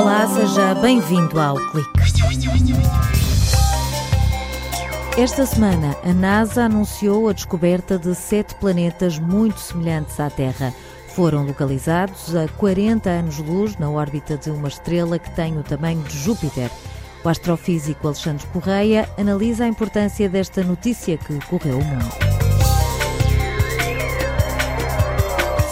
Olá, seja bem-vindo ao Clique. Esta semana, a NASA anunciou a descoberta de sete planetas muito semelhantes à Terra. Foram localizados a 40 anos-luz na órbita de uma estrela que tem o tamanho de Júpiter. O astrofísico Alexandre Correia analisa a importância desta notícia que correu o mundo.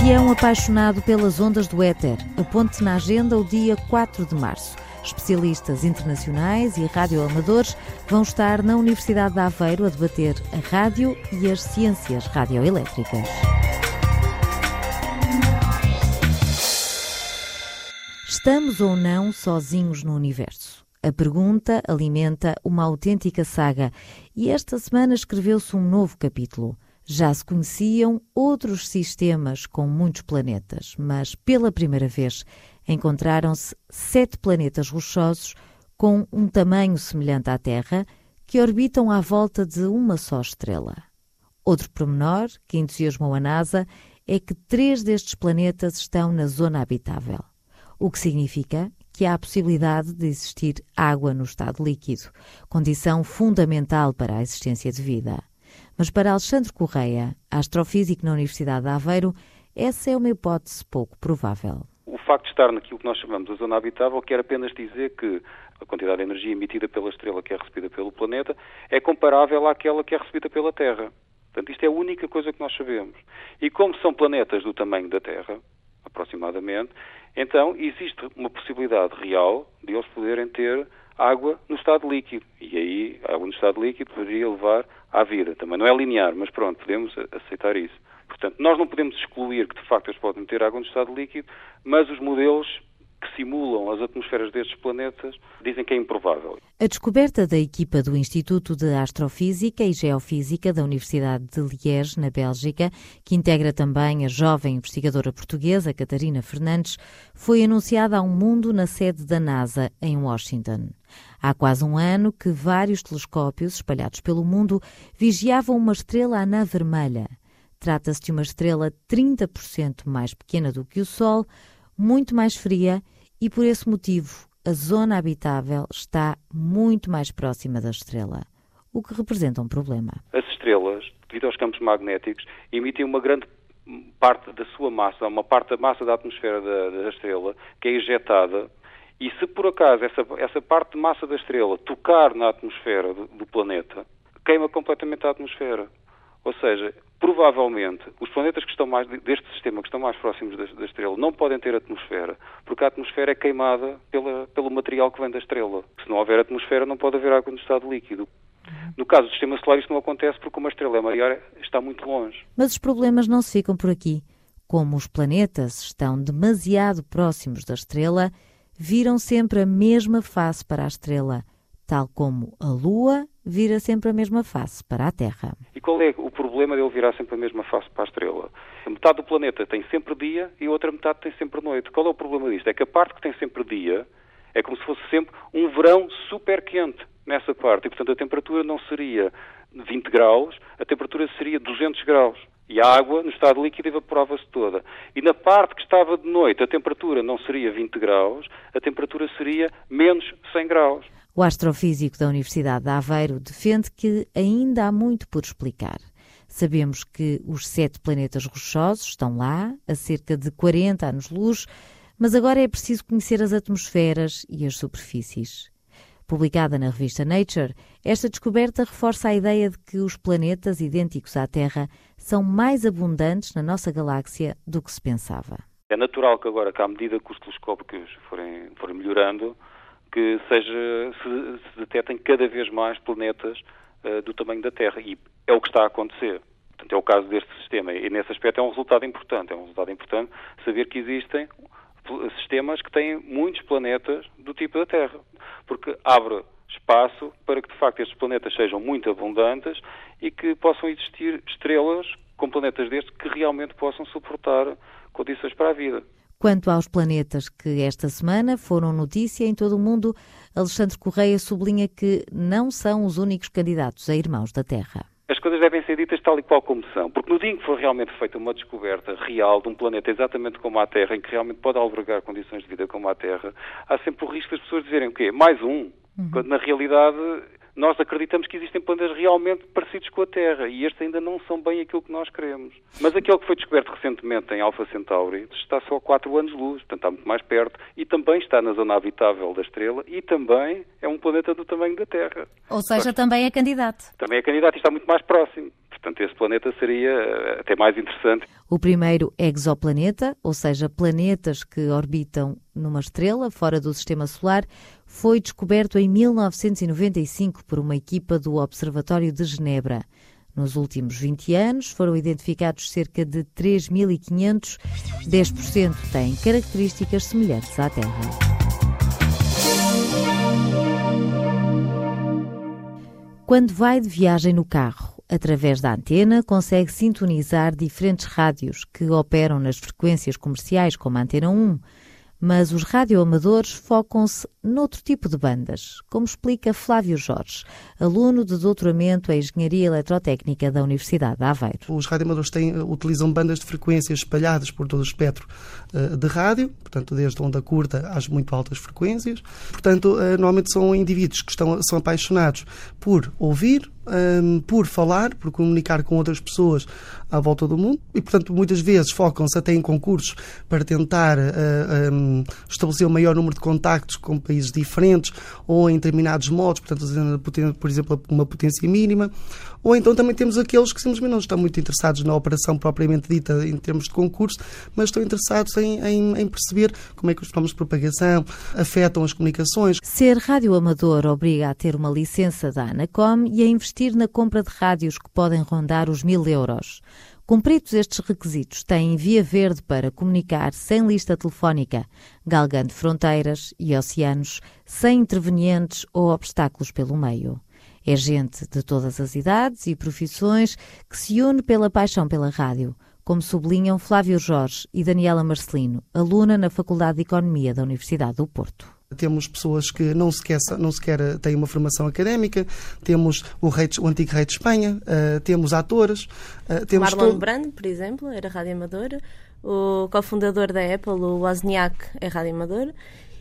Se é um apaixonado pelas ondas do éter, aponte na agenda o dia 4 de março. Especialistas internacionais e radioamadores vão estar na Universidade de Aveiro a debater a rádio e as ciências radioelétricas. Estamos ou não sozinhos no universo? A pergunta alimenta uma autêntica saga e esta semana escreveu-se um novo capítulo. Já se conheciam outros sistemas com muitos planetas, mas pela primeira vez encontraram-se sete planetas rochosos com um tamanho semelhante à Terra que orbitam à volta de uma só estrela. Outro pormenor que entusiasmou a NASA é que três destes planetas estão na zona habitável, o que significa que há a possibilidade de existir água no estado líquido, condição fundamental para a existência de vida. Mas para Alexandre Correia, astrofísico na Universidade de Aveiro, essa é uma hipótese pouco provável. O facto de estar naquilo que nós chamamos de zona habitável quer apenas dizer que a quantidade de energia emitida pela estrela que é recebida pelo planeta é comparável àquela que é recebida pela Terra. Portanto, isto é a única coisa que nós sabemos. E como são planetas do tamanho da Terra, aproximadamente, então existe uma possibilidade real de eles poderem ter água no estado líquido. E aí, água no estado líquido poderia levar à vida. Também não é linear, mas pronto, podemos aceitar isso. Portanto, nós não podemos excluir que de facto eles podem ter água no estado líquido, mas os modelos simulam as atmosferas destes planetas dizem que é improvável. A descoberta da equipa do Instituto de Astrofísica e Geofísica da Universidade de Liège, na Bélgica, que integra também a jovem investigadora portuguesa Catarina Fernandes, foi anunciada ao mundo na sede da NASA, em Washington. Há quase um ano que vários telescópios espalhados pelo mundo vigiavam uma estrela anã vermelha. Trata-se de uma estrela 30% mais pequena do que o Sol, muito mais fria e, por esse motivo, a zona habitável está muito mais próxima da estrela, o que representa um problema. As estrelas, devido aos campos magnéticos, emitem uma grande parte da sua massa, uma parte da massa da atmosfera da, da estrela, que é ejetada e se por acaso essa, essa parte de massa da estrela tocar na atmosfera do, do, planeta, queima completamente a atmosfera. Ou seja, provavelmente os planetas que estão mais deste sistema que estão mais próximos da, da, estrela não podem ter atmosfera, porque a atmosfera é queimada pela, pelo material que vem da estrela. Se não houver atmosfera, não pode haver água no estado líquido. No caso do sistema solar, isto não acontece porque uma estrela é maior, está muito longe. Mas os problemas não se ficam por aqui. Como os planetas estão demasiado próximos da estrela, viram sempre a mesma face para a estrela, tal como a Lua vira sempre a mesma face para a Terra. Qual é o problema de ele virar sempre a mesma face para a estrela? A metade do planeta tem sempre dia e a outra metade tem sempre noite. Qual é o problema disto? É que a parte que tem sempre dia é como se fosse sempre um verão super quente nessa parte. E, portanto, a temperatura não seria 20 graus, a temperatura seria 200 graus. E a água, no estado líquido, evaporava-se toda. E na parte que estava de noite, a temperatura não seria 20 graus, a temperatura seria menos 100 graus. O astrofísico da Universidade de Aveiro defende que ainda há muito por explicar. Sabemos que os sete planetas rochosos estão lá, a cerca de 40 anos-luz, mas agora é preciso conhecer as atmosferas e as superfícies. Publicada na revista Nature, esta descoberta reforça a ideia de que os planetas idênticos à Terra são mais abundantes na nossa galáxia do que se pensava. É natural que agora, que à medida que os telescópios forem, forem melhorando, que seja, se, se detectem cada vez mais planetas uh, do tamanho da Terra. E é o que está a acontecer. Portanto, é o caso deste sistema. E nesse aspecto é um resultado importante. É um resultado importante saber que existem sistemas que têm muitos planetas do tipo da Terra. Porque abre espaço para que, de facto, estes planetas sejam muito abundantes e que possam existir estrelas com planetas destes que realmente possam suportar condições para a vida. Quanto aos planetas que esta semana foram notícia em todo o mundo, Alexandre Correia sublinha que não são os únicos candidatos a irmãos da Terra. As coisas devem ser ditas tal e qual como são, porque no dia em que for realmente feita uma descoberta real de um planeta exatamente como a Terra, em que realmente pode albergar condições de vida como a Terra, há sempre o risco das pessoas dizerem o quê? Mais um. Uhum. Quando na realidade nós acreditamos que existem planetas realmente parecidos com a Terra e estes ainda não são bem aquilo que nós queremos. Mas aquele que foi descoberto recentemente em Alpha Centauri está só a 4 anos-luz, portanto está muito mais perto e também está na zona habitável da estrela e também é um planeta do tamanho da Terra. Ou seja, também é candidato. Também é candidato e está muito mais próximo. Portanto, esse planeta seria eh, até mais interessante. O primeiro exoplaneta, ou seja, planetas que orbitam numa estrela fora do sistema solar, foi descoberto em 1995 por uma equipa do Observatório de Genebra. Nos últimos 20 anos foram identificados cerca de 3.500, 10% têm características semelhantes à Terra. Quando vai de viagem no carro, através da antena, consegue sintonizar diferentes rádios que operam nas frequências comerciais, como a Antena 1, mas os radioamadores focam-se noutro tipo de bandas, como explica Flávio Jorge, aluno de doutoramento em Engenharia Eletrotécnica da Universidade de Aveiro. Os radioamadores têm, utilizam bandas de frequências espalhadas por todo o espectro uh, de rádio, portanto, desde onda curta às muito altas frequências. Portanto, uh, normalmente são indivíduos que estão, são apaixonados por ouvir, um, por falar, por comunicar com outras pessoas à volta do mundo e, portanto, muitas vezes focam-se até em concursos para tentar uh, um, estabelecer o um maior número de contactos com países diferentes ou em determinados modos, portanto, por exemplo, uma potência mínima. Ou então também temos aqueles que simplesmente não estão muito interessados na operação propriamente dita em termos de concurso, mas estão interessados em, em, em perceber como é que os fenómenos de propagação afetam as comunicações. Ser radioamador obriga a ter uma licença da ANACOM e a investir na compra de rádios que podem rondar os mil euros. Cumpridos estes requisitos, têm via verde para comunicar sem lista telefónica, galgando fronteiras e oceanos, sem intervenientes ou obstáculos pelo meio. É gente de todas as idades e profissões que se une pela paixão pela rádio, como sublinham Flávio Jorge e Daniela Marcelino, aluna na Faculdade de Economia da Universidade do Porto. Temos pessoas que não sequer, não sequer têm uma formação académica, temos o, rei, o antigo rei de Espanha, uh, temos atores. Uh, temos Marlon todo... Brando, por exemplo, era rádio amadora. O cofundador da Apple, o Wozniak, é rádio amador.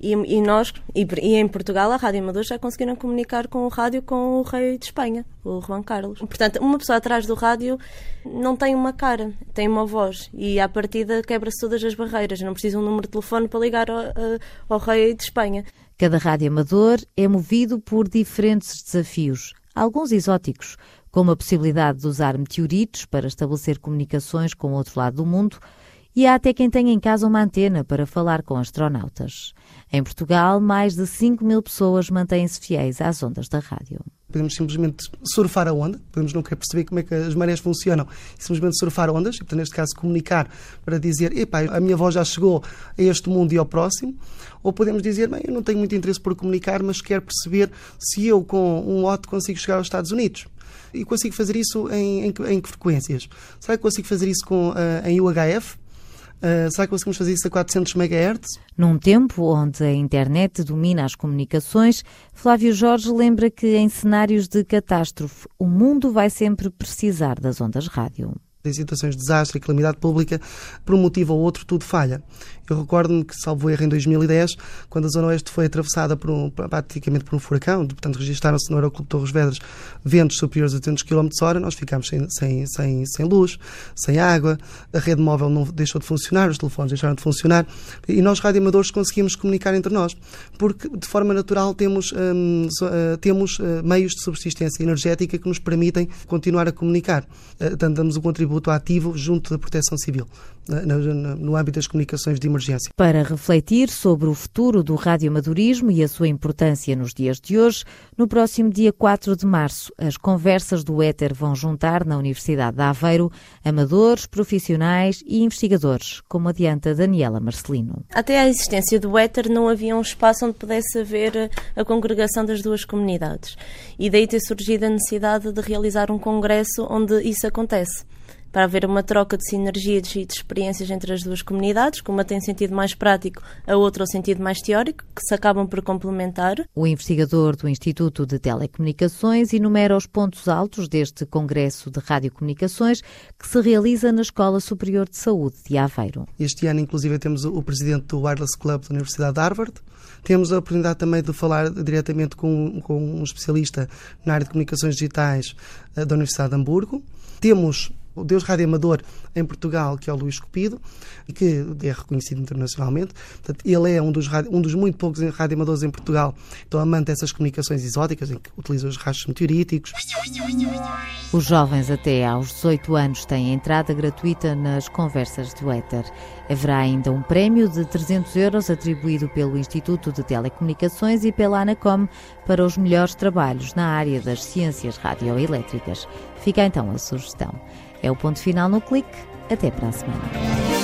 E, e nós, e, e, em Portugal, a Rádio Amador já conseguiram comunicar com o rádio com o rei de Espanha, o Juan Carlos. Portanto, uma pessoa atrás do rádio não tem uma cara, tem uma voz. E à partida quebra-se todas as barreiras. Não precisa um número de telefone para ligar ao, ao rei de Espanha. Cada rádio amador é movido por diferentes desafios, alguns exóticos, como a possibilidade de usar meteoritos para estabelecer comunicações com o outro lado do mundo e há até quem tenha em casa uma antena para falar com astronautas. Em Portugal, mais de 5 mil pessoas mantêm-se fiéis às ondas da rádio. Podemos simplesmente surfar a onda, podemos nunca perceber como é que as marés funcionam, simplesmente surfar ondas, e, portanto, neste caso, comunicar para dizer, epá, a minha voz já chegou a este mundo e ao próximo, ou podemos dizer, bem, eu não tenho muito interesse por comunicar, mas quero perceber se eu, com um lote, consigo chegar aos Estados Unidos. E consigo fazer isso em, em, em que frequências? Será que consigo fazer isso com, uh, em UHF? Uh, será que conseguimos fazer isso a 400 MHz? Num tempo onde a internet domina as comunicações, Flávio Jorge lembra que em cenários de catástrofe o mundo vai sempre precisar das ondas rádio em situações de desastre e calamidade pública, por um motivo ou outro, tudo falha. Eu recordo-me que, salvo erro, em 2010, quando a Zona Oeste foi atravessada por um, praticamente por um furacão, portanto, registaram-se no Aeroclube Torres Vedras ventos superiores a 200 km h nós ficámos sem, sem, sem, sem luz, sem água, a rede móvel não deixou de funcionar, os telefones deixaram de funcionar, e nós, radioamadores, conseguimos comunicar entre nós, porque, de forma natural, temos, hum, uh, temos uh, meios de subsistência energética que nos permitem continuar a comunicar. Portanto, damos um contributo ativo junto da Proteção Civil, no, âmbito das comunicações de emergência. Para refletir sobre o futuro do radioamadorismo e a sua importância nos dias de hoje, no próximo dia 4 de março, as conversas do Éter vão juntar na Universidade de Aveiro amadores, profissionais e investigadores, como adianta Daniela Marcelino. Até à existência do Éter não havia um espaço onde pudesse haver a congregação das duas comunidades. E daí ter surgido a necessidade de realizar um congresso onde isso acontece para haver uma troca de sinergias e de experiências entre as duas comunidades, que uma tem sentido mais prático, a outra o sentido mais teórico, que se acabam por complementar. O investigador do Instituto de Telecomunicações enumera os pontos altos deste Congresso de Radiocomunicações que se realiza na Escola Superior de Saúde de Aveiro. Este ano, inclusive, temos o presidente do Wireless Club da Universidade de Harvard. Temos a oportunidade também de falar diretamente com, com um especialista na área de comunicações digitais eh, da Universidade de Hamburgo. Temos o Deus Rádio Amador em Portugal, que é o Luís Cupido, que é reconhecido internacionalmente. Portanto, ele é um dos, um dos muito poucos radioamadores em Portugal, então amante dessas comunicações exóticas, em que utiliza os rastros meteoríticos. Os jovens até aos 18 anos têm entrada gratuita nas conversas do éter. Haverá ainda um prémio de 300 euros atribuído pelo Instituto de Telecomunicações e pela Anacom para os melhores trabalhos na área das ciências radioelétricas. Fica então a sugestão. É o ponto final no clique. Até para a semana.